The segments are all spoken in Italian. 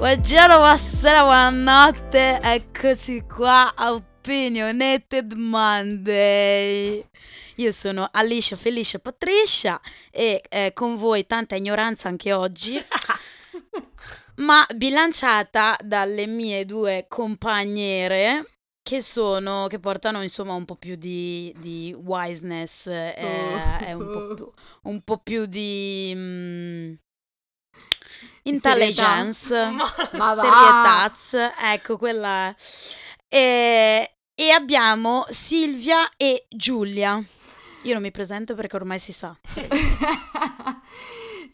Buongiorno, buonasera, buonanotte, eccoci qua a Opinionated Monday. Io sono Alicia Felicia Patricia e eh, con voi tanta ignoranza anche oggi, ma bilanciata dalle mie due compagnere che sono, che portano insomma un po' più di, di wiseness eh, Oh. un, po più, un po' più di mm, Di intelligence, va! serietà, ecco quella. E, e abbiamo Silvia e Giulia. Io non mi presento perché ormai si sa.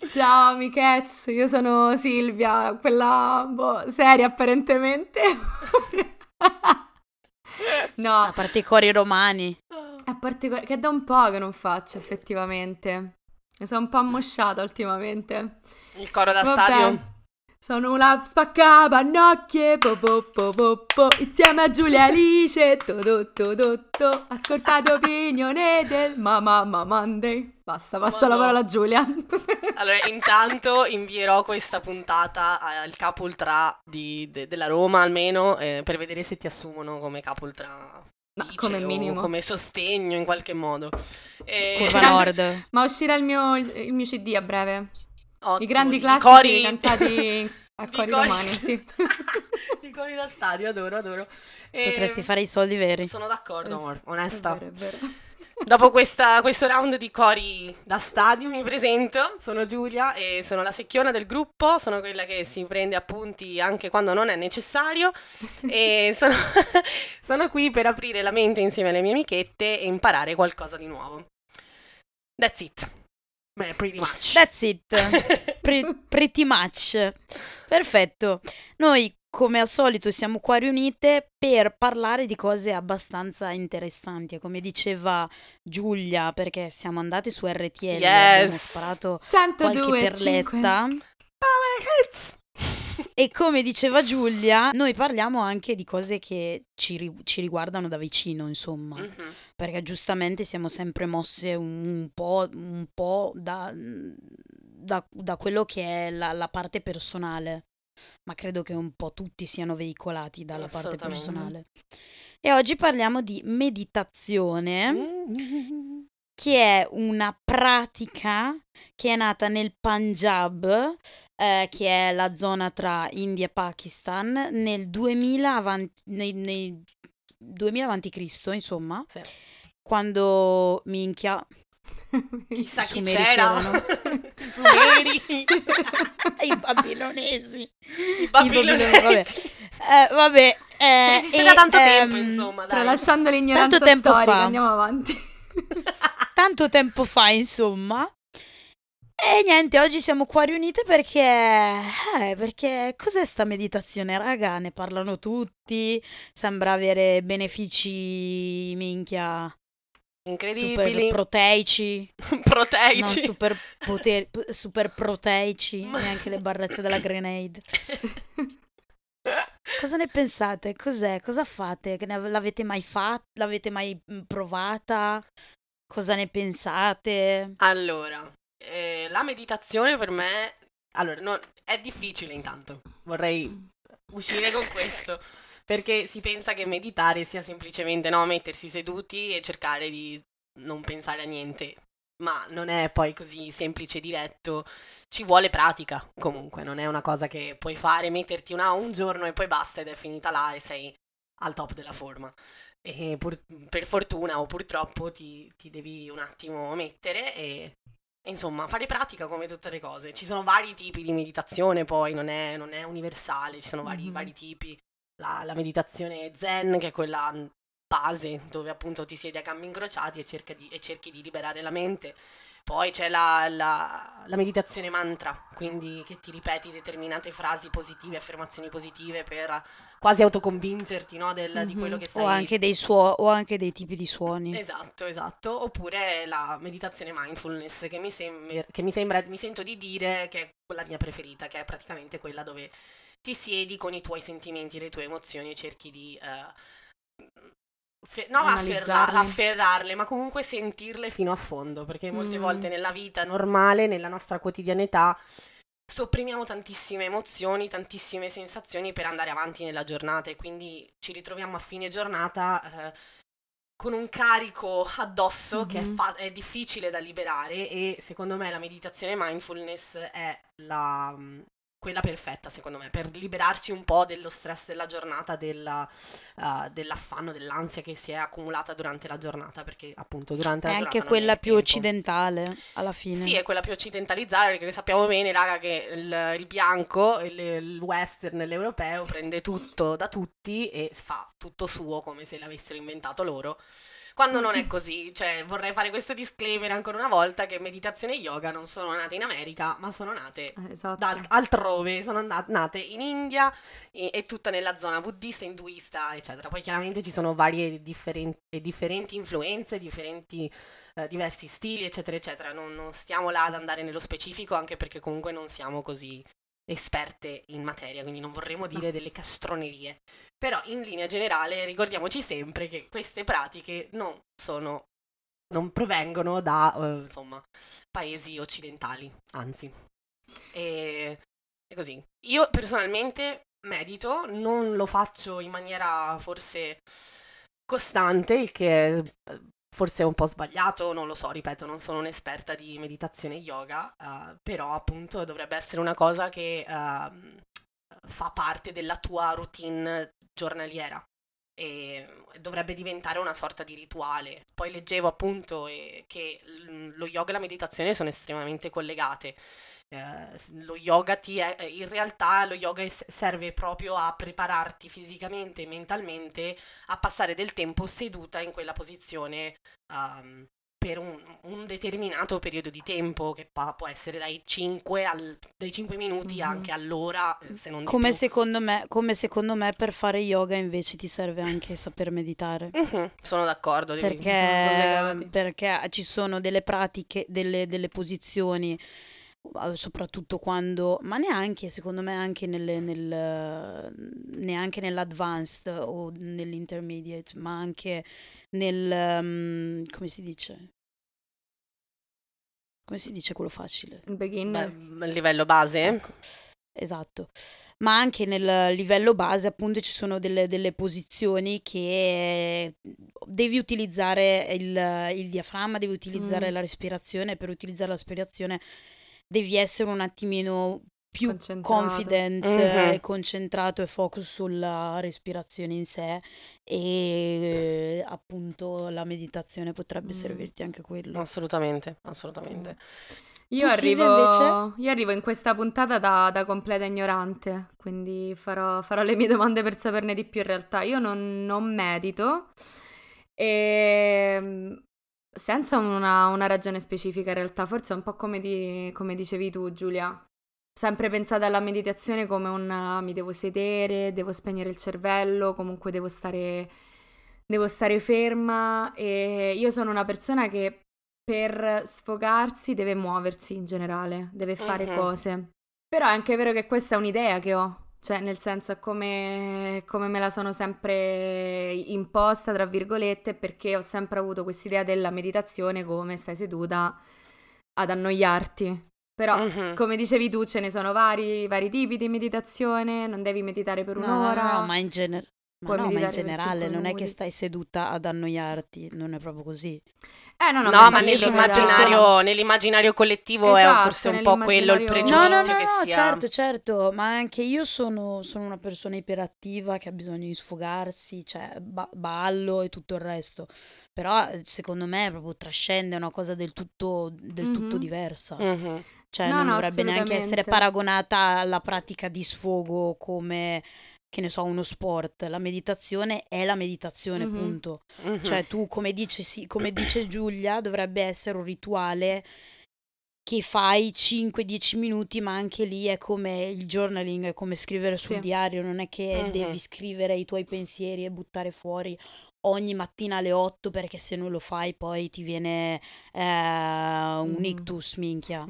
Ciao amichezze, io sono Silvia, quella boh, seria apparentemente. no, A parte i cori romani. a parte que- che è da un po' che non faccio effettivamente. Mi sono un po' ammosciata ultimamente. Il coro da Vabbè. stadio. Sono una spaccapannocchie, po, po, po, po, po, insieme a Giulia Alice, to, to, to, to, to. ascoltate opinione del Mamma Mamma Monday. Basta, passo la parola a Giulia. Allora, intanto invierò questa puntata al capo ultra di- de- della Roma, almeno, eh, per vedere se ti assumono come capo ultra Ma vice come minimo. come sostegno in qualche modo. E- Curva Nord. Ma uscirà il mio, il mio CD a breve. Ottimo, I grandi di classici cori- cantati a di cori cori- romani, sì. di cori da stadio, adoro, adoro. E- Potresti fare i soldi veri. Sono d'accordo, amor, È onesta. vero, è vero. Dopo questa- questo round di cori da stadio mi presento, sono Giulia e sono la secchiona del gruppo, sono quella che si prende appunti anche quando non è necessario e sono, sono qui per aprire la mente insieme alle mie amichette e imparare qualcosa di nuovo. That's it. Beh, pretty much. That's it. Pre- pretty much. Perfetto. Noi, come al solito, siamo qua riunite per parlare di cose abbastanza interessanti. E Come diceva Giulia, perché siamo andate su RTL, abbiamo Yes. sparato 102, qualche 5. perletta. Power hits! E come diceva Giulia, noi parliamo anche di cose che ci, ri- ci riguardano da vicino, insomma. Mhm. Perché giustamente siamo sempre mosse un, un po', un po' da, da- da quello che è la, la parte personale. Ma credo che un po' tutti siano veicolati dalla parte personale. E oggi parliamo di meditazione, Mm. che è una pratica che è nata nel Punjab, eh, che è la zona tra India e Pakistan, nel 2000 avanti, nei, nei 2000 avanti Cristo, insomma Sì. quando minchia Chissà chi c'era. I Sumeri. i babilonesi I babilonesi, vabbè. babilonesi. Eh, vabbè eh, Esiste e, da tanto tempo, ehm, insomma, dai. Tralasciando l'ignoranza Tanto tempo storica, fa. andiamo avanti. tanto tempo fa insomma e niente oggi siamo qua riunite perché eh, perché cos'è sta meditazione raga ne parlano tutti sembra avere benefici minchia super Incredibili. proteici Proteici. non super, poteri- super proteici neanche le barrette della grenade Cosa ne pensate? Cos'è? Cosa fate? L'avete mai fatta? L'avete mai mm, provata? Cosa ne pensate? Allora, eh, la meditazione per me... Allora, no, è difficile intanto. Vorrei uscire con questo. Perché si pensa che meditare sia semplicemente, no, mettersi seduti e cercare di non pensare a niente. Ma non è poi così semplice e diretto. Ci vuole pratica, comunque. Non è una cosa che puoi fare, metterti una, un giorno e poi basta ed è finita là e sei al top della forma. E pur- per fortuna o purtroppo ti, ti devi un attimo mettere e, insomma fare pratica come tutte le cose. Ci sono vari tipi di meditazione, poi non è, non è universale, ci sono vari, Mhm. vari tipi. La, la meditazione zen, che è quella base, dove appunto ti siedi a gambe incrociati e, di- e cerchi di liberare la mente. Poi c'è la, la- la meditazione mantra, quindi che ti ripeti determinate frasi positive, affermazioni positive per quasi autoconvincerti no, del- di Mhm. quello che stai O anche dei suo- o anche dei tipi di suoni. Esatto, esatto. Oppure la meditazione mindfulness, che mi, sem- che mi sembra, mi sento di dire che è la mia preferita, che è praticamente quella dove ti siedi con i tuoi sentimenti, le tue emozioni e cerchi di... eh, fe- non afferra- afferrarle, ma comunque sentirle fino a fondo, perché molte Mm. volte nella vita normale, nella nostra quotidianità, sopprimiamo tantissime emozioni, tantissime sensazioni per andare avanti nella giornata e quindi ci ritroviamo a fine giornata eh, con un carico addosso mm-hmm. che è, Mhm. fa- è difficile da liberare e secondo me la meditazione mindfulness è la, mm, quella perfetta secondo me per liberarsi un po' dello stress della giornata, della, uh, dell'affanno, dell'ansia che si è accumulata durante la giornata perché appunto durante È la anche giornata non hai quella più tempo. occidentale, alla fine. Sì, è quella più occidentalizzata perché sappiamo bene, raga, che il, il bianco, il, il western, l'europeo prende tutto da tutti e fa tutto suo come se l'avessero inventato loro. Quando non è così, cioè vorrei fare questo disclaimer ancora una volta che meditazione e yoga non sono nate in America, ma sono nate Eh, Esatto. da altrove, sono andate, nate in India e, e tutta nella zona buddista, induista, eccetera. Poi chiaramente ci sono varie differenti, differenti influenze, differenti, eh, diversi stili, eccetera, eccetera. Non, non stiamo là ad andare nello specifico, anche perché comunque non siamo così esperte in materia, quindi non vorremmo dire delle castronerie. Però in linea generale ricordiamoci sempre che queste pratiche non sono non provengono da eh, insomma paesi occidentali, anzi. E, e così. Io personalmente medito, non lo faccio in maniera forse costante, il che eh, forse è un po' sbagliato, non lo so, ripeto, non sono un'esperta di meditazione yoga, eh, però appunto dovrebbe essere una cosa che ehm, fa parte della tua routine giornaliera e dovrebbe diventare una sorta di rituale. Poi leggevo appunto eh, che lo yoga e la meditazione sono estremamente collegate. Eh, lo yoga ti è, eh, in realtà lo yoga serve proprio a prepararti fisicamente e mentalmente a passare del tempo seduta in quella posizione ehm, per un, un determinato periodo di tempo che pa- può essere dai 5, al- dai 5 minuti Mhm. anche all'ora, eh, se non Come secondo me, come secondo me per fare yoga invece ti serve anche saper meditare. Mhm, sono d'accordo. devi- sono Perché, perché ci sono delle pratiche, delle, delle posizioni, soprattutto quando, ma neanche, secondo me, anche nelle, nel, neanche nell'advanced o nell'intermediate, ma anche nel, um, come si dice? Come si dice quello facile? Il beginner. Beh, livello base? Ecco, esatto. Ma anche nel livello base, appunto, ci sono delle, delle posizioni che devi utilizzare il, il diaframma, devi utilizzare Mm. la respirazione. Per utilizzare la respirazione devi essere un attimino più Concentrato. confident Mhm. e concentrato e focus sulla respirazione in sé. E appunto la meditazione potrebbe Mm. servirti anche quello. Assolutamente, assolutamente. Io arrivo, io arrivo in questa puntata da, da completa ignorante, quindi farò, farò le mie domande per saperne di più in realtà. Io non, non medito e mm, senza una, una ragione specifica in realtà, forse è un po' come, di- come dicevi tu Giulia. Sempre pensata alla meditazione come un mi devo sedere, devo spegnere il cervello, comunque devo stare, devo stare ferma e io sono una persona che per sfogarsi deve muoversi in generale, deve fare Mhm. cose. Però è anche vero che questa è un'idea che ho, cioè nel senso è come, come me la sono sempre imposta, tra virgolette, perché ho sempre avuto quest'idea della meditazione come stai seduta ad annoiarti. Però, Mhm. come dicevi tu, ce ne sono vari, vari tipi di meditazione, non devi meditare per No, no, un'ora. no, ma in, gener- ma puoi no, ma in generale non è che stai seduta ad annoiarti, non è proprio così. Eh, no, no, No, ma nell'immaginario, nell'immaginario collettivo è Esatto, forse un po' quello il nell'immaginario- No, no, pregiudizio no, che no, sia. certo, certo, ma anche io sono, sono una persona iperattiva che ha bisogno di sfogarsi, cioè ba- ballo e tutto il resto. Però secondo me proprio trascende è una cosa del tutto, del tutto Mhm. diversa. Mhm. Cioè No, non no, dovrebbe neanche essere paragonata alla pratica di sfogo come, che ne so, uno sport. La meditazione è la meditazione, Mhm. punto. Mhm. Cioè tu, come dice, sì, come dice Giulia, dovrebbe essere un rituale che fai 5-10 minuti, ma anche lì è come il journaling, è come scrivere sul Sì. diario, non è che Mhm. devi scrivere i tuoi pensieri e buttare fuori ogni mattina alle 8 perché se non lo fai poi ti viene eh, un Mhm. ictus, minchia.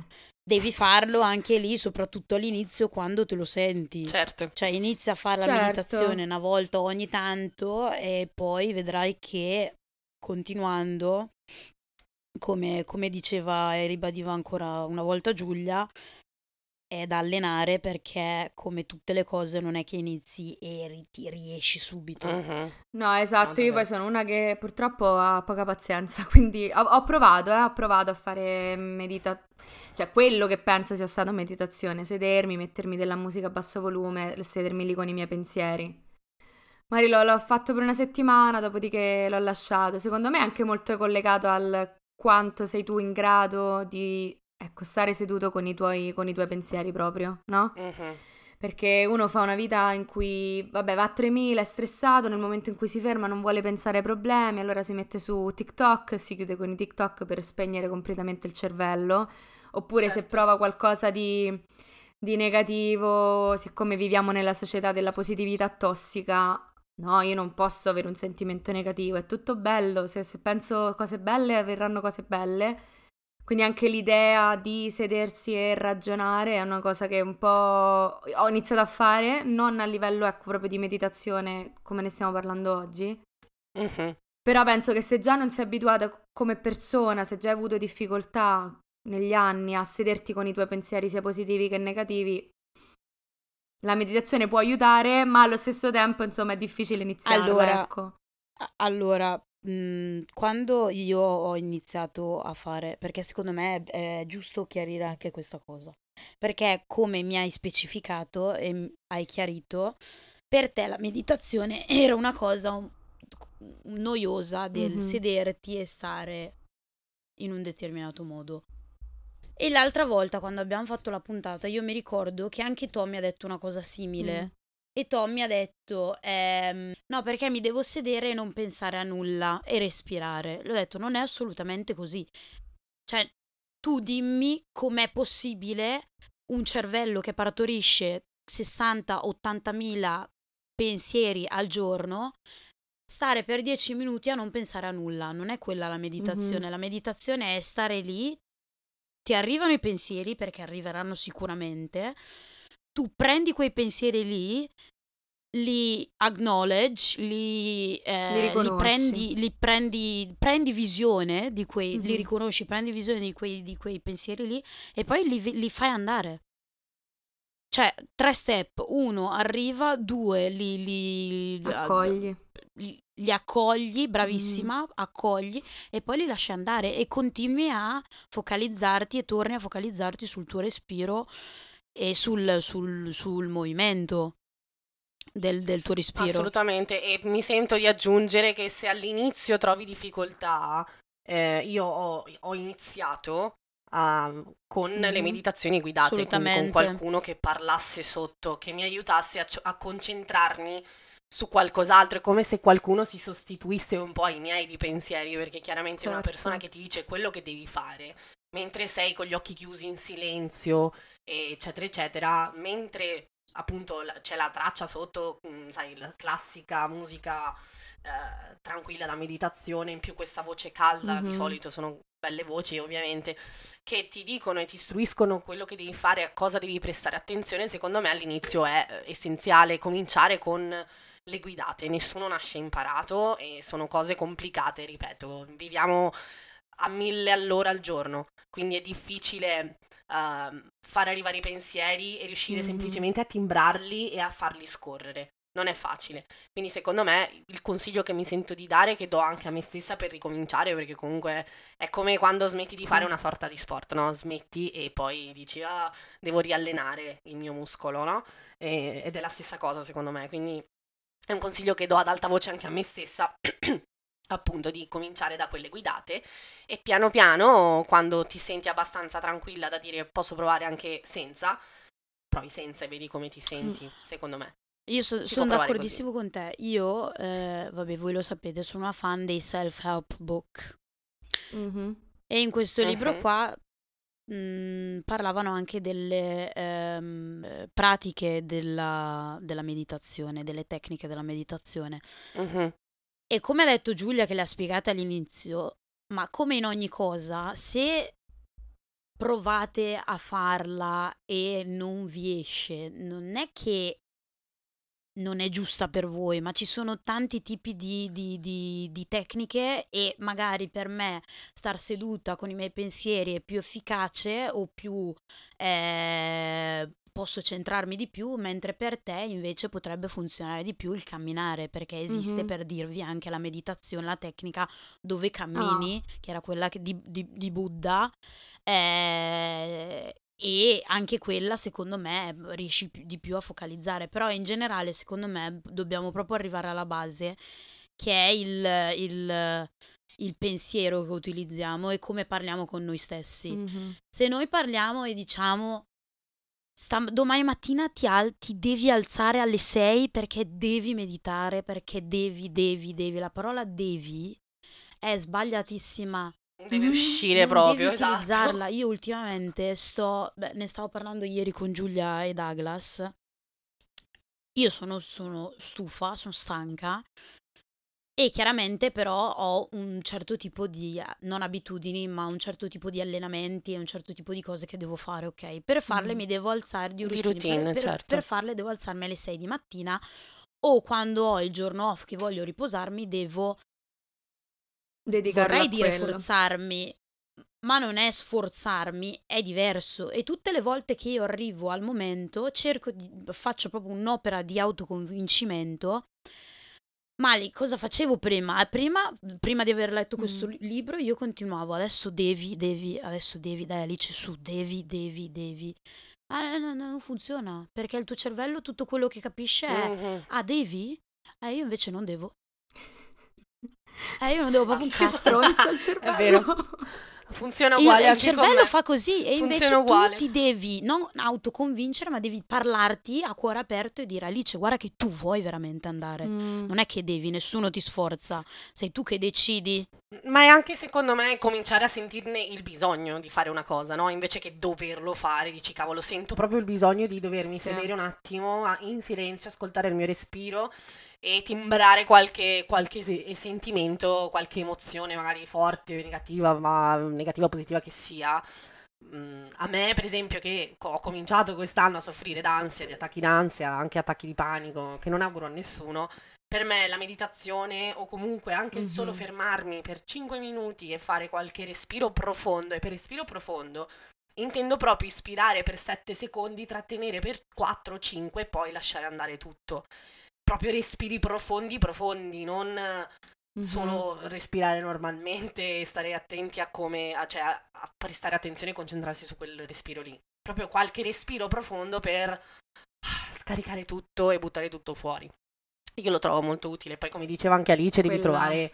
Devi farlo anche lì, soprattutto all'inizio, quando te lo senti. Certo. Cioè inizia a fare la Certo. meditazione una volta ogni tanto e poi vedrai che continuando, come, come diceva e ribadiva ancora una volta Giulia, è da allenare perché come tutte le cose non è che inizi e ri- ti riesci subito. Mhm. No, esatto, Tanto io poi sono una che purtroppo ha poca pazienza, quindi ho, ho provato, eh, ho provato a fare meditazione, cioè quello che penso sia stata meditazione, sedermi, mettermi della musica a basso volume, sedermi lì con i miei pensieri. Magari l'ho, l'ho fatto per una settimana, dopodiché l'ho lasciato. Secondo me è anche molto collegato al quanto sei tu in grado di, ecco, stare seduto con i tuoi, con i tuoi pensieri proprio, no? Mhm. Perché uno fa una vita in cui, vabbè, va a 3000, è stressato, nel momento in cui si ferma non vuole pensare ai problemi, allora si mette su TikTok, si chiude con i TikTok per spegnere completamente il cervello. Oppure se Certo. prova qualcosa di, di negativo, siccome viviamo nella società della positività tossica, no, io non posso avere un sentimento negativo, è tutto bello, se, se penso cose belle verranno cose belle. Quindi anche l'idea di sedersi e ragionare è una cosa che un po' ho iniziato a fare, non a livello, ecco, proprio di meditazione come ne stiamo parlando oggi. Mhm. Però penso che se già non sei abituata come persona, se già hai avuto difficoltà negli anni a sederti con i tuoi pensieri sia positivi che negativi, la meditazione può aiutare, ma allo stesso tempo, insomma, è difficile iniziare, Allora, ecco. Allora, mh, quando io ho iniziato a fare, perché secondo me è, è giusto chiarire anche questa cosa, perché come mi hai specificato e hai chiarito, per te la meditazione era una cosa un- noiosa del Mhm. sederti e stare in un determinato modo. E l'altra volta, quando abbiamo fatto la puntata, io mi ricordo che anche Tommy ha detto una cosa simile. Mm. E Tommy ha detto, ehm, no, perché mi devo sedere e non pensare a nulla e respirare. L'ho detto, non è assolutamente così. Cioè, tu dimmi com'è possibile un cervello che partorisce 60-80 mila pensieri al giorno stare per 10 minuti a non pensare a nulla. Non è quella la meditazione. Mhm. La meditazione è stare lì, ti arrivano i pensieri perché arriveranno sicuramente. Tu prendi quei pensieri lì, li acknowledge, li, eh, Li li prendi, li prendi, prendi visione di quei, li Mhm. riconosci, prendi visione di quei, di quei pensieri lì e poi li, li fai andare. Cioè, tre step. Uno, arriva. Due, li, li, Accogli. li, li accogli, bravissima, accogli e poi li lasci andare e continui a focalizzarti e torni a focalizzarti sul tuo respiro e sul, sul- sul movimento del, del tuo respiro. Assolutamente, e mi sento di aggiungere che se all'inizio trovi difficoltà, eh, io ho, ho iniziato a- con le Mhm. meditazioni guidate, con Assolutamente. qualcuno che parlasse sotto, che mi aiutasse a, a concentrarmi su qualcos'altro, è come se qualcuno si sostituisse un po' ai miei di pensieri, perché chiaramente una Certo. persona che ti dice quello che devi fare, mentre sei con gli occhi chiusi in silenzio, eccetera, eccetera, mentre appunto c'è la traccia sotto, mm, sai, la classica musica eh, tranquilla da meditazione, in più questa voce calda, di Mhm. solito sono belle voci ovviamente, che ti dicono e ti istruiscono quello che devi fare, a cosa devi prestare attenzione, secondo me all'inizio è eh, essenziale cominciare con le guidate, nessuno nasce imparato e sono cose complicate, ripeto, viviamo a mille all'ora al giorno, quindi è difficile ehm, fare arrivare i pensieri e riuscire Mhm. semplicemente a timbrarli e a farli scorrere. Non è facile. Quindi secondo me il consiglio che mi sento di dare, che do anche a me stessa per ricominciare, perché comunque è come quando smetti di fare una sorta di sport, no? Smetti e poi dici, ah, devo riallenare il mio muscolo, no? E- ed è la stessa cosa secondo me, quindi è un consiglio che do ad alta voce anche a me stessa, appunto di cominciare da quelle guidate e piano piano, quando ti senti abbastanza tranquilla da dire posso provare anche senza, provi senza e vedi come ti senti, secondo me. Io so- sono d'accordissimo con te. Io, eh, vabbè, voi lo sapete, sono una fan dei self-help book. Mhm. E in questo libro Mhm. qua mh, parlavano anche delle ehm, eh, pratiche della, della meditazione, delle tecniche della meditazione. Mhm. E come ha detto Giulia, che le ha spiegate all'inizio, ma come in ogni cosa, se provate a farla e non vi esce, non è che non è giusta per voi, ma ci sono tanti tipi di, di- di- di tecniche e magari per me star seduta con i miei pensieri è più efficace o più eh, posso centrarmi di più, mentre per te invece potrebbe funzionare di più il camminare, perché esiste Mhm. per dirvi anche la meditazione, la tecnica dove cammini, che era quella che- di, di- di Buddha, eh, e anche quella secondo me riesci di più a focalizzare, però in generale secondo me dobbiamo proprio arrivare alla base, che è il, il- il pensiero che utilizziamo e come parliamo con noi stessi. Mhm. Se noi parliamo e diciamo "Stam- domani mattina ti, al- ti devi alzare alle 6 perché devi meditare, perché devi, devi, devi. La parola devi è sbagliatissima. Mhm. uscire Non proprio, devi esatto. utilizzarla. Io ultimamente sto, beh, ne stavo parlando ieri con Giulia e Douglas. Io sono, sono stufa, sono stanca e chiaramente però ho un certo tipo di, eh, non abitudini, ma un certo tipo di allenamenti e un certo tipo di cose che devo fare, ok? Per farle Mhm. mi devo alzare di Di routine. routine, per, per- certo. per farle devo alzarmi alle 6 di mattina o quando ho il giorno off che voglio riposarmi devo Dedicarla vorrei dire forzarmi, ma non è sforzarmi, è diverso. E tutte le volte che io arrivo al momento, cerco di, faccio proprio un'opera di autoconvincimento. Mali, cosa facevo prima? Eh, Prima, prima di aver letto questo Mm. li- libro, io continuavo, adesso devi, devi, adesso devi, dai Alice su, devi, devi, devi. Ma no, no, non funziona, perché il tuo cervello tutto quello che capisce è, Mhm. ah, devi? Eh, io invece non devo. Eh, io non devo proprio un cazzo. stronzo il cervello. vero. Funziona Il, uguale il con cervello fa così e invece Funziona tu uguale. ti devi non autoconvincere, ma devi parlarti a cuore aperto e dire Alice, guarda che tu vuoi veramente andare. Mm. Non è che devi, nessuno ti sforza, sei tu che decidi. Ma è anche secondo me cominciare a sentirne il bisogno di fare una cosa, no? Invece che doverlo fare, dici cavolo, sento proprio il bisogno di dovermi Sì. sedere un attimo in silenzio, ascoltare il mio respiro e timbrare qualche, qualche se- sentimento, qualche emozione magari forte, negativa, ma negativa o positiva che sia. Mm, a me, per esempio, che ho cominciato quest'anno a soffrire d'ansia, di attacchi d'ansia, anche attacchi di panico, che non auguro a nessuno, per me la meditazione o comunque anche il solo Mhm. fermarmi per 5 minuti e fare qualche respiro profondo, e per respiro profondo intendo proprio ispirare per 7 secondi, trattenere per 4-5 e poi lasciare andare tutto. Proprio respiri profondi, profondi, non Mhm. solo respirare normalmente e stare attenti a come, a- cioè a, a prestare attenzione e concentrarsi su quel respiro lì. Proprio qualche respiro profondo per ah, scaricare tutto e buttare tutto fuori. Io lo trovo molto utile. Poi, come diceva anche Alice, devi Quella- trovare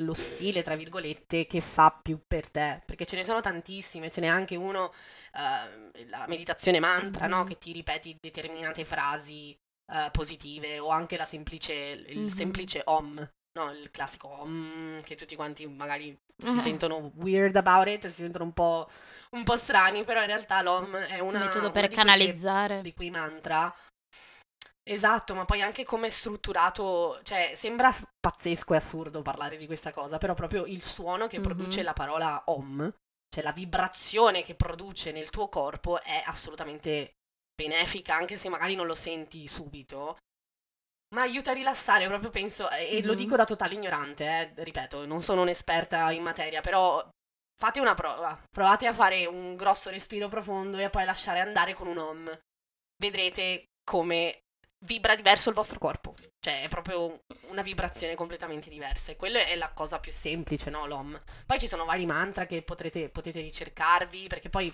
lo stile, tra virgolette, che fa più per te. Perché ce ne sono tantissime. Ce n'è anche uno, eh, la meditazione mantra, no? Mhm. Che ti ripeti determinate frasi eh, positive o anche la semplice, il Mhm. semplice om, no? Il classico om, che tutti quanti magari si Eh. sentono weird about it, si sentono un po', un po' strani, però in realtà l'om è una, metodo una per canalizzare. di quei mantra. Esatto, ma poi anche come è strutturato, cioè sembra pazzesco e assurdo parlare di questa cosa, però proprio il suono che Mhm. produce la parola om, cioè la vibrazione che produce nel tuo corpo è assolutamente benefica, anche se magari non lo senti subito, ma aiuta a rilassare, proprio penso, e e lo dico da totale ignorante, eh, ripeto, non sono un'esperta in materia, però fate una prova, provate a fare un grosso respiro profondo e a poi lasciare andare con un om. Vedrete come vibra diverso il vostro corpo, cioè è proprio una vibrazione completamente diversa e quella è la cosa più semplice, no, l'om. Poi ci sono vari mantra che potrete, potete ricercarvi, perché poi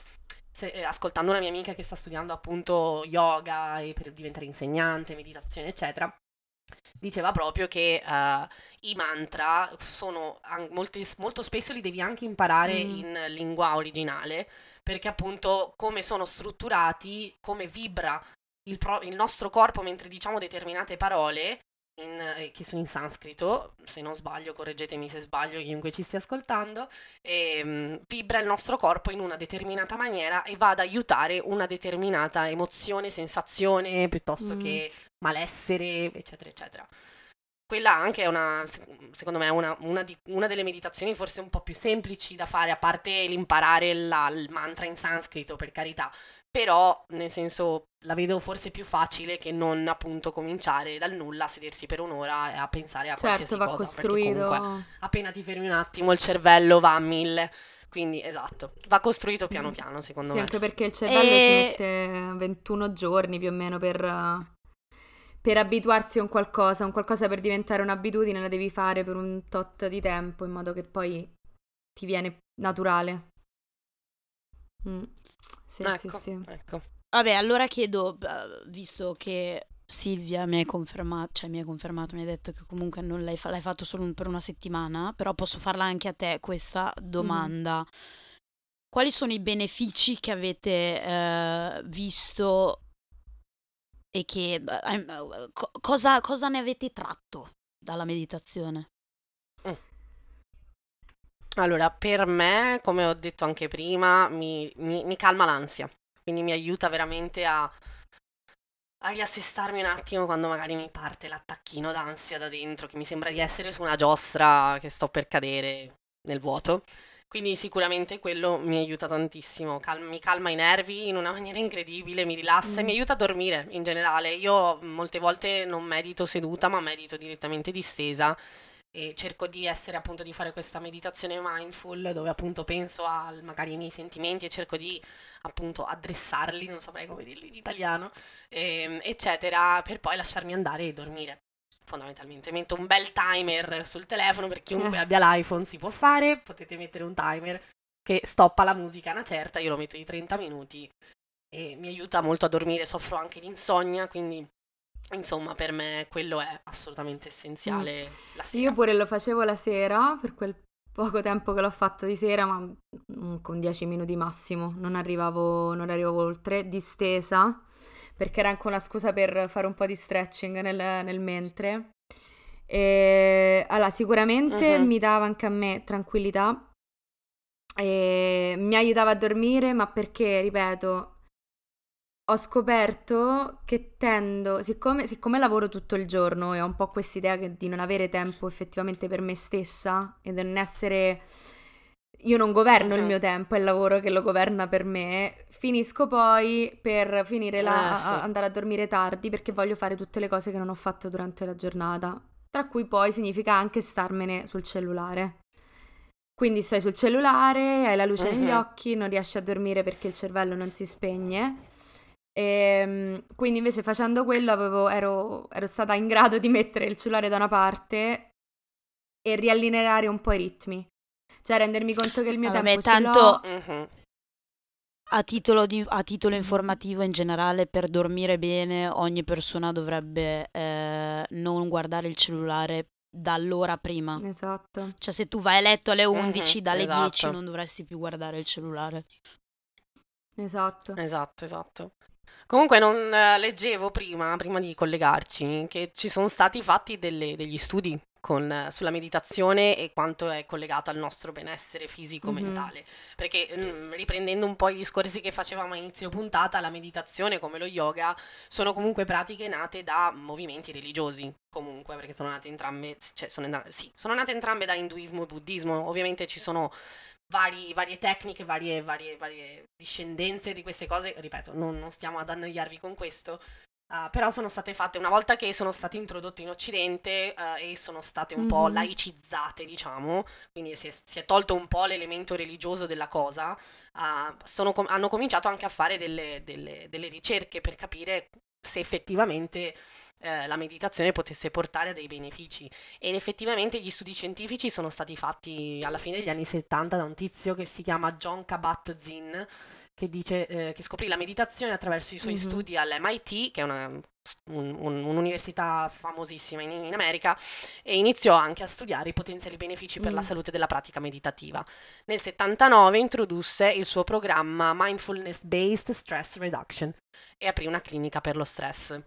se- eh, ascoltando una mia amica che sta studiando appunto yoga e per diventare insegnante, meditazione, eccetera, diceva proprio che eh, i mantra sono molti- molto spesso li devi anche imparare Mm. in lingua originale, perché appunto come sono strutturati, come vibra il, pro- il nostro corpo mentre diciamo determinate parole, in- eh, che sono in sanscrito, se non sbaglio, correggetemi se sbaglio, chiunque ci stia ascoltando, ehm, vibra il nostro corpo in una determinata maniera e va ad aiutare una determinata emozione, sensazione, piuttosto Mm. che malessere, eccetera, eccetera. Quella anche è una, sec- secondo me, una, una di- una delle meditazioni forse un po' più semplici da fare, a parte l'imparare la- il mantra in sanscrito, per carità. Però nel senso la vedo forse più facile che non appunto cominciare dal nulla a sedersi per un'ora e a pensare a Certo, qualsiasi va cosa, costruito. perché comunque appena ti fermi un attimo il cervello va a mille, quindi esatto, va costruito piano piano secondo Sì, me. anche perché il cervello E- ci mette 21 giorni più o meno per, per abituarsi a un qualcosa, un qualcosa per diventare un'abitudine la devi fare per un tot di tempo in modo che poi ti viene naturale. Mm. Sì, sì, ecco, sì. ecco. Vabbè, allora chiedo, visto che Silvia mi hai confermato, cioè mi hai confermato, mi hai detto che comunque non l'hai, fa- l'hai fatto solo per una settimana, però posso farla anche a te questa domanda. Quali sono i benefici che avete eh, visto e che eh, co- cosa, cosa ne avete tratto dalla meditazione? Allora, per me, come ho detto anche prima, mi, mi- mi calma l'ansia, quindi mi aiuta veramente a, a riassestarmi un attimo quando magari mi parte l'attacchino d'ansia da dentro, che mi sembra di essere su una giostra che sto per cadere nel vuoto. Quindi sicuramente quello mi aiuta tantissimo, cal- mi calma i nervi in una maniera incredibile, mi rilassa e Mm. mi aiuta a dormire in generale. Io molte volte non medito seduta, ma medito direttamente distesa e cerco di essere appunto di fare questa meditazione mindful dove appunto penso a magari ai miei sentimenti e cerco di appunto addressarli, non saprei come dirlo in italiano, ehm, eccetera, per poi lasciarmi andare e dormire. Fondamentalmente metto un bel timer sul telefono per chiunque Eh. abbia l'iPhone si può fare, potete mettere un timer che stoppa la musica una certa, io lo metto di 30 minuti e mi aiuta molto a dormire, soffro anche di insonnia, quindi insomma per me quello è assolutamente essenziale la sera. Io pure lo facevo la sera, per quel poco tempo che l'ho fatto di sera, ma mm, con 10 minuti massimo, non arrivavo, non arrivavo oltre, distesa, perché era anche una scusa per fare un po' di stretching nel, nel mentre. E, allora, sicuramente Mhm. mi dava anche a me tranquillità, e mi aiutava a dormire, ma perché, ripeto, ho scoperto che tendo, siccome, siccome lavoro tutto il giorno e ho un po' quest'idea che- di non avere tempo effettivamente per me stessa e di non essere... Io non governo il Mhm. mio tempo, è il lavoro che lo governa per me. Finisco poi per finire la, Eh, sì. a- andare a dormire tardi perché voglio fare tutte le cose che non ho fatto durante la giornata. Tra cui poi significa anche starmene sul cellulare. Quindi stai sul cellulare, hai la luce negli Mhm. occhi, non riesci a dormire perché il cervello non si spegne. Ehm, quindi invece facendo quello avevo- ero, ero stata in grado di mettere il cellulare da una parte e riallineare un po' i ritmi. Cioè rendermi conto che il mio vabbè, tempo tanto-. A titolo, di- a titolo informativo in generale, per dormire bene, ogni persona dovrebbe eh, non guardare il cellulare dall'ora prima. Esatto. Cioè, se tu vai a letto alle Mhm, 11, dalle esatto. 10 non dovresti più guardare il cellulare. Esatto. Esatto, esatto. Comunque non eh, leggevo prima, prima di collegarci, che ci sono stati fatti delle- degli studi con, eh, sulla meditazione e quanto è collegata al nostro benessere fisico-mentale. Perché mm, riprendendo un po' i discorsi che facevamo a inizio puntata, la meditazione come lo yoga sono comunque pratiche nate da movimenti religiosi, comunque, perché sono nate entrambe, cioè sono, sì, sono nate entrambe da induismo e buddismo. Ovviamente ci sono vari- varie tecniche, varie, varie, varie discendenze di queste cose, ripeto, non, non stiamo ad annoiarvi con questo, ah, però sono state fatte una volta che sono state introdotte in Occidente eh, e sono state un po' Mhm. laicizzate, diciamo, quindi si è, si è tolto un po' l'elemento religioso della cosa, sono com- hanno cominciato anche a fare delle, delle- delle ricerche per capire se effettivamente eh, la meditazione potesse portare a dei benefici. Ed effettivamente gli studi scientifici sono stati fatti alla fine degli anni 70 da un tizio che si chiama John Kabat-Zinn, che dice eh, che scoprì la meditazione attraverso i suoi Mhm. studi all'MIT, che è una- un- un- un'università famosissima in, in America, e iniziò anche a studiare i potenziali benefici per la Mm. salute della pratica meditativa. Nel 79 introdusse il suo programma Mindfulness Based Stress Reduction e aprì una clinica per lo stress.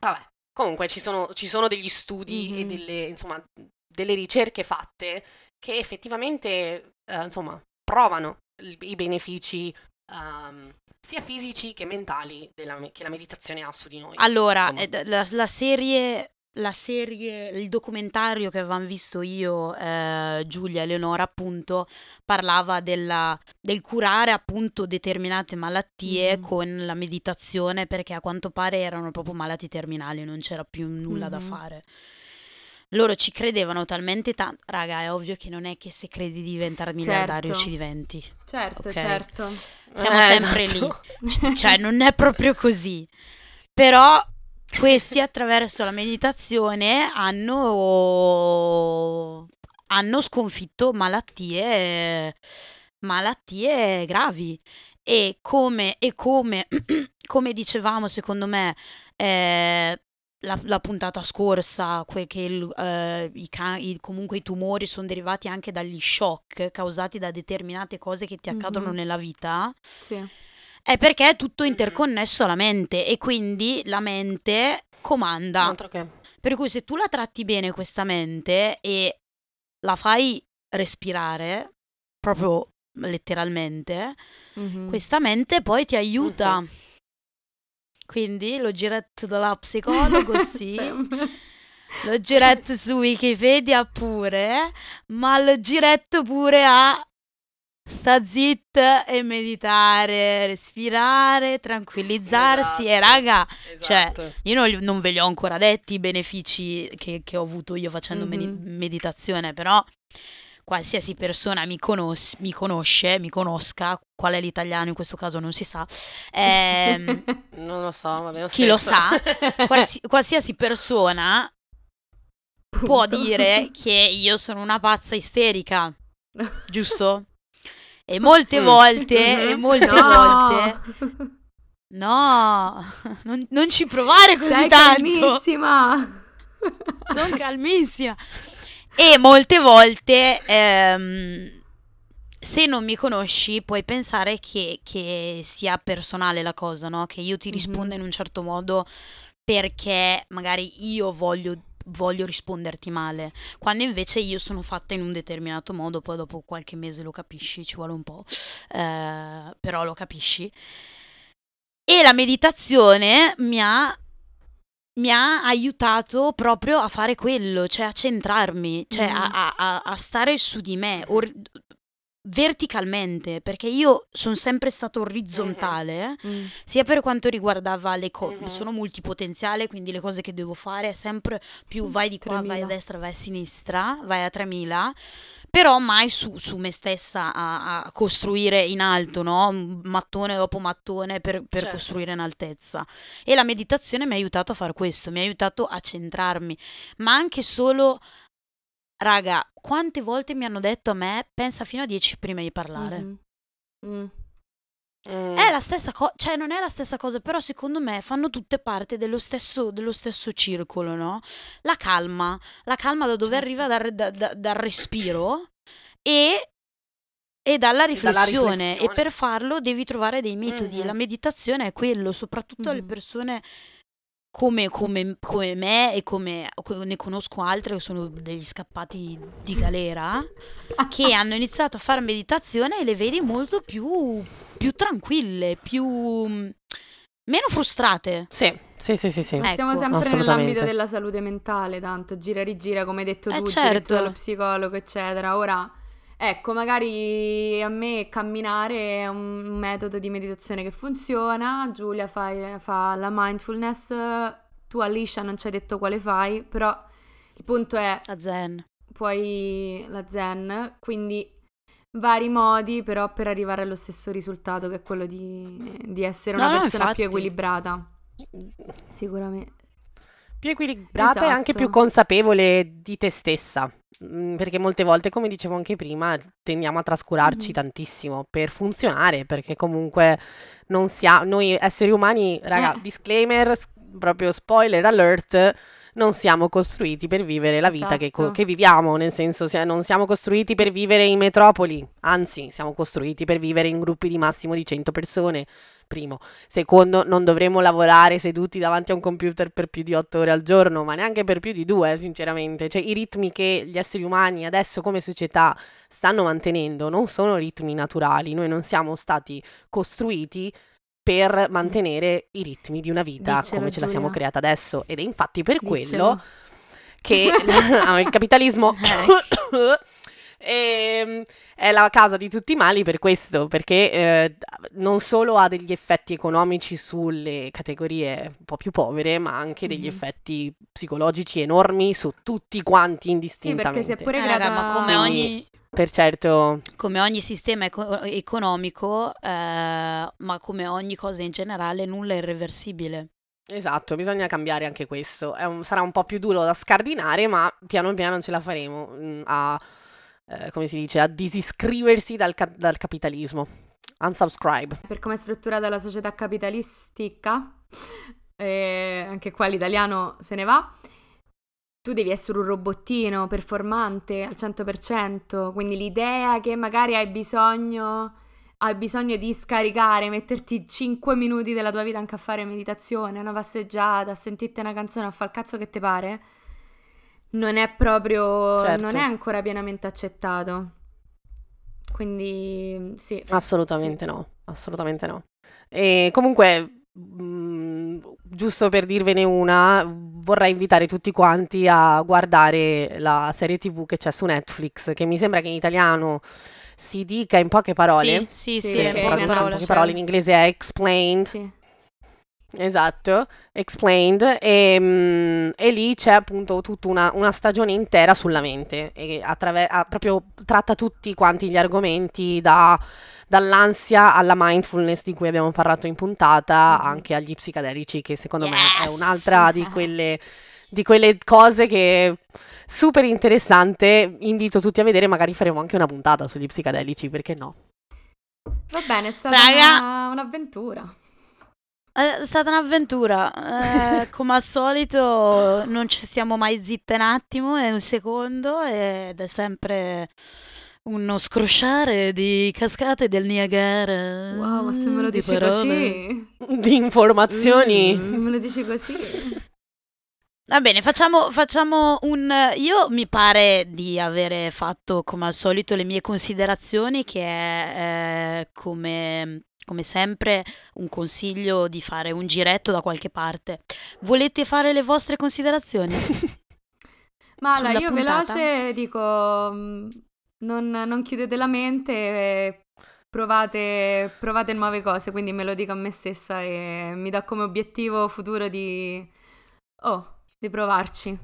Vabbè, comunque ci sono, ci sono degli studi e Mhm. delle, insomma, delle ricerche fatte che effettivamente, eh, insomma, provano i benefici ehm, sia fisici che mentali della che la meditazione ha su di noi. Allora, eh, la, la serie, la serie, il documentario che avevamo visto io, eh, Giulia e Leonora, appunto, parlava della, del curare appunto determinate malattie Mhm. con la meditazione, perché a quanto pare erano proprio malati terminali, non c'era più nulla da Mhm. fare. Loro ci credevano talmente tanto, raga, è ovvio che non è che se credi di diventare miliardario Certo. ci diventi. Certo, Ok. certo. Siamo Eh, sempre esatto. lì. C- cioè, non è proprio così. Però questi attraverso la meditazione hanno, hanno sconfitto malattie, malattie gravi. E come, e come, come dicevamo, secondo me, eh, la, la puntata scorsa, que- che il, eh, i ca- i- comunque i tumori sono derivati anche dagli shock causati da determinate cose che ti accadono Mhm. nella vita, Sì. È perché è tutto interconnesso alla mente e quindi la mente comanda. Altro che. Per cui se tu la tratti bene questa mente e la fai respirare, proprio letteralmente, Mhm. questa mente poi ti aiuta. Mhm. Quindi lo giretto della psicologo sì, lo giretto su Wikipedia pure, ma lo giretto pure a sta zitta e meditare, respirare, tranquillizzarsi e Esatto. raga, cioè, Esatto. io non, non ve li ho ancora detti i benefici che, che ho avuto io facendo Mhm. meditazione, però qualsiasi persona mi, conos- mi conosce, mi conosca, qual è l'italiano in questo caso non si sa, ehm, Non lo so, va bene. Chi lo sa? qualsi- qualsiasi persona può Punto. dire che io sono una pazza isterica, giusto? E molte Mm. volte, e Mhm. molte No. volte, no, non, non ci provare così Sei tanto. calmissima. Sono calmissima. E molte volte, ehm, se non mi conosci, puoi pensare che, che sia personale la cosa, no? Che io ti Mhm. risponda in un certo modo perché magari io voglio, voglio risponderti male, quando invece io sono fatta in un determinato modo, poi dopo qualche mese lo capisci, ci vuole un po', eh, però lo capisci. E la meditazione mi ha mi ha aiutato proprio a fare quello, cioè a centrarmi, cioè a, Mhm. a- a- a stare su di me or- verticalmente, perché io sono sempre stata orizzontale, Mm. sia per quanto riguardava le cose, Mhm. sono multipotenziale, quindi le cose che devo fare è sempre più vai di qua, vai a 3000. destra, vai a sinistra, vai a 3000, però mai su, su me stessa a, a costruire in alto, no? Mattone dopo mattone per, per Certo. costruire in altezza. E la meditazione mi ha aiutato a fare questo, mi ha aiutato a centrarmi, ma anche solo, raga, quante volte mi hanno detto a me, pensa fino a 10 prima di parlare. Mhm. Mm. Mm. È la stessa cosa, cioè non è la stessa cosa, però secondo me fanno tutte parte dello stesso, dello stesso circolo, no? La calma, la calma da dove Certo. arriva dal, da- da- dal respiro e, e dalla riflessione. E riflessione. per farlo devi trovare dei metodi. Mhm. La meditazione è quello, soprattutto alle Mhm. persone come, come- come me e come ne conosco altre che sono degli scappati di galera che hanno iniziato a fare meditazione e le vedi molto più, più tranquille, più meno frustrate. Sì, sì, sì, sì, sì. Eh, Siamo Ecco, sempre nell'ambito della salute mentale, tanto gira e rigira, come hai detto Eh, tu, certo. dallo psicologo, eccetera. Ora, ecco, magari a me camminare è un metodo di meditazione che funziona, Giulia fai- fa la mindfulness, tu Alicia non ci hai detto quale fai, però il punto è, A zen. puoi la zen, quindi vari modi però per arrivare allo stesso risultato che è quello di, di essere una No, persona più infatti. equilibrata. Sicuramente. più equilibrata e anche Esatto. più consapevole di te stessa. Mm, Perché molte volte, come dicevo anche prima, tendiamo a trascurarci Mhm. tantissimo per funzionare, perché comunque non siamo, noi esseri umani, raga, Eh. disclaimer, s- proprio spoiler alert, non siamo costruiti per vivere la vita che, co- Esatto. che viviamo, nel senso sia- non siamo costruiti per vivere in metropoli, anzi siamo costruiti per vivere in gruppi di massimo di 100 persone, primo. Secondo, non dovremmo lavorare seduti davanti a un computer per più di 8 ore al giorno, ma neanche per più di due, sinceramente. Cioè, i ritmi che gli esseri umani adesso come società stanno mantenendo non sono ritmi naturali. Noi non siamo stati costruiti per mantenere i ritmi di una vita Diccelo, come ce la siamo Giulia. creata adesso. Ed è infatti per Diccelo. quello che ah, il capitalismo ehm, è la causa di tutti i mali per questo, perché eh, non solo ha degli effetti economici sulle categorie un po' più povere, ma anche degli Mhm. effetti psicologici enormi su tutti quanti Sì, indistintamente. perché si è pure Eh, creata... raga, ma come Quindi- ogni, Per certo, come ogni sistema eco- economico, eh, ma come ogni cosa in generale, nulla è irreversibile. esatto, bisogna cambiare anche questo. È un- sarà un po' più duro da scardinare, ma piano piano ce la faremo mm, a, eh, come si dice, a disiscriversi dal, ca- dal capitalismo. Unsubscribe. per come è strutturata la società capitalistica, eh, anche qua l'italiano se ne va, tu devi essere un robottino performante al 100%, quindi l'idea che magari hai bisogno, hai bisogno di scaricare, metterti 5 minuti della tua vita anche a fare meditazione, una passeggiata, a sentirti una canzone, a fare il cazzo che ti pare, non è proprio, Certo. non è ancora pienamente accettato. Quindi sì. Assolutamente no, assolutamente no. E comunque, mm, giusto per dirvene una, vorrei invitare tutti quanti a guardare la serie TV che c'è su Netflix, che mi sembra che in italiano si dica in poche parole. Sì, sì, Sì, sì, perché in in poche in parole. poche parole, in inglese è explained. Sì. Esatto, explained, e, mm, e lì c'è appunto tutta una, una stagione intera sulla mente, e attraver- ah, proprio tratta tutti quanti gli argomenti, da- dall'ansia alla mindfulness di cui abbiamo parlato in puntata, Mhm. anche agli psicadelici, che secondo me è Yes! un'altra di quelle, di quelle cose che super interessante, invito tutti a vedere, magari faremo anche una puntata sugli psicadelici, perché no? Va bene, è stata una- un'avventura. È stata un'avventura. Eh, come al solito, non ci stiamo mai zitte un attimo, è un secondo ed è sempre uno scrosciare di cascate del Niagara. Wow, ma se me lo di dici parole. così, Di informazioni. Mm. se me lo dici così. Va bene, facciamo, facciamo un... Io mi pare di avere fatto come al solito le mie considerazioni, che è eh, come, come sempre un consiglio di fare un giretto da qualche parte. Volete fare le vostre considerazioni? Ma allora, io puntata? veloce dico, mm, non, non chiudete la mente, provate, provate nuove cose, quindi me lo dico a me stessa e mi dà come obiettivo futuro di... Oh, di provarci.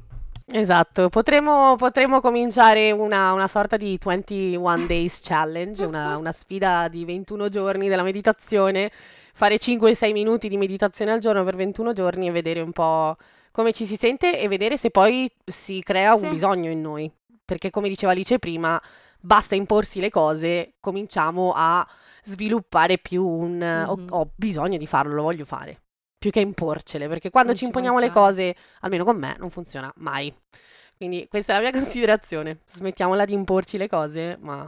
Esatto, potremmo, potremmo cominciare una, una sorta di 21 Days Challenge, una, una sfida di 21 giorni della meditazione, fare 5-6 minuti di meditazione al giorno per 21 giorni e vedere un po' come ci si sente e vedere se poi si crea Sì. un bisogno in noi. Perché come diceva Alice prima, basta imporsi le cose, cominciamo a sviluppare più un ho, Mhm. ho bisogno di farlo, lo voglio fare, più che imporcele, perché quando Non ci imponiamo le pensare. cose, almeno con me, non funziona mai. Quindi questa è la mia considerazione. Smettiamola di imporci le cose, ma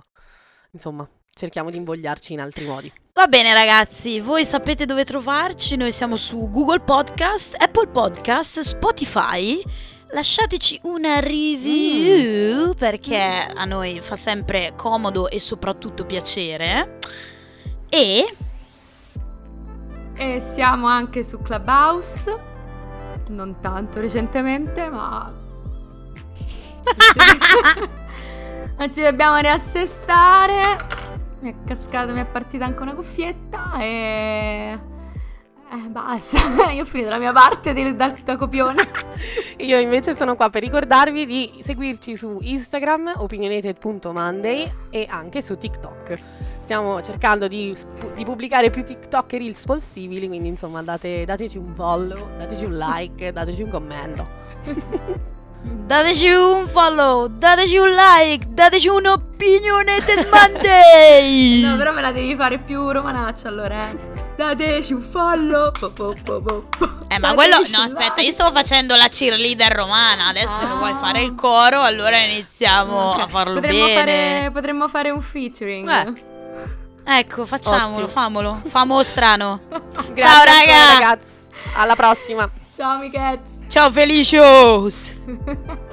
insomma, cerchiamo di invogliarci in altri modi. Va bene ragazzi, voi sapete dove trovarci, noi siamo su Google Podcast, Apple Podcast, Spotify. Lasciateci una review perché a noi fa sempre comodo e soprattutto piacere. E E siamo anche su Clubhouse, non tanto recentemente, ma... Non ci dobbiamo riassestare. Mi è cascata, mi è partita anche una cuffietta e... Eh, basta, io ho finito la mia parte del, dal, da copione. Io invece sono qua per ricordarvi di seguirci su Instagram, opinionated.monday e anche su TikTok. Stiamo cercando di, di pubblicare più TikTok e Reels possibili, quindi insomma date- dateci un follow, dateci un like, dateci un commento. dateci un follow, dateci un like, dateci un opinionated Monday. No, però me la devi fare più romanaccia allora, eh. Dateci un follow. po, po, po. Eh, ma quello. No, aspetta, like. io stavo facendo la cheerleader romana. Adesso se Ah. vuoi fare il coro, allora iniziamo Ok, a farlo potremmo bene. Fare, potremmo fare un featuring. Eh. Ecco, facciamolo, Ottimo. famolo. Famo strano. Grazie Ciao, raga. ragazzi, alla prossima. Ciao, amichezzi. Ciao, Felicios.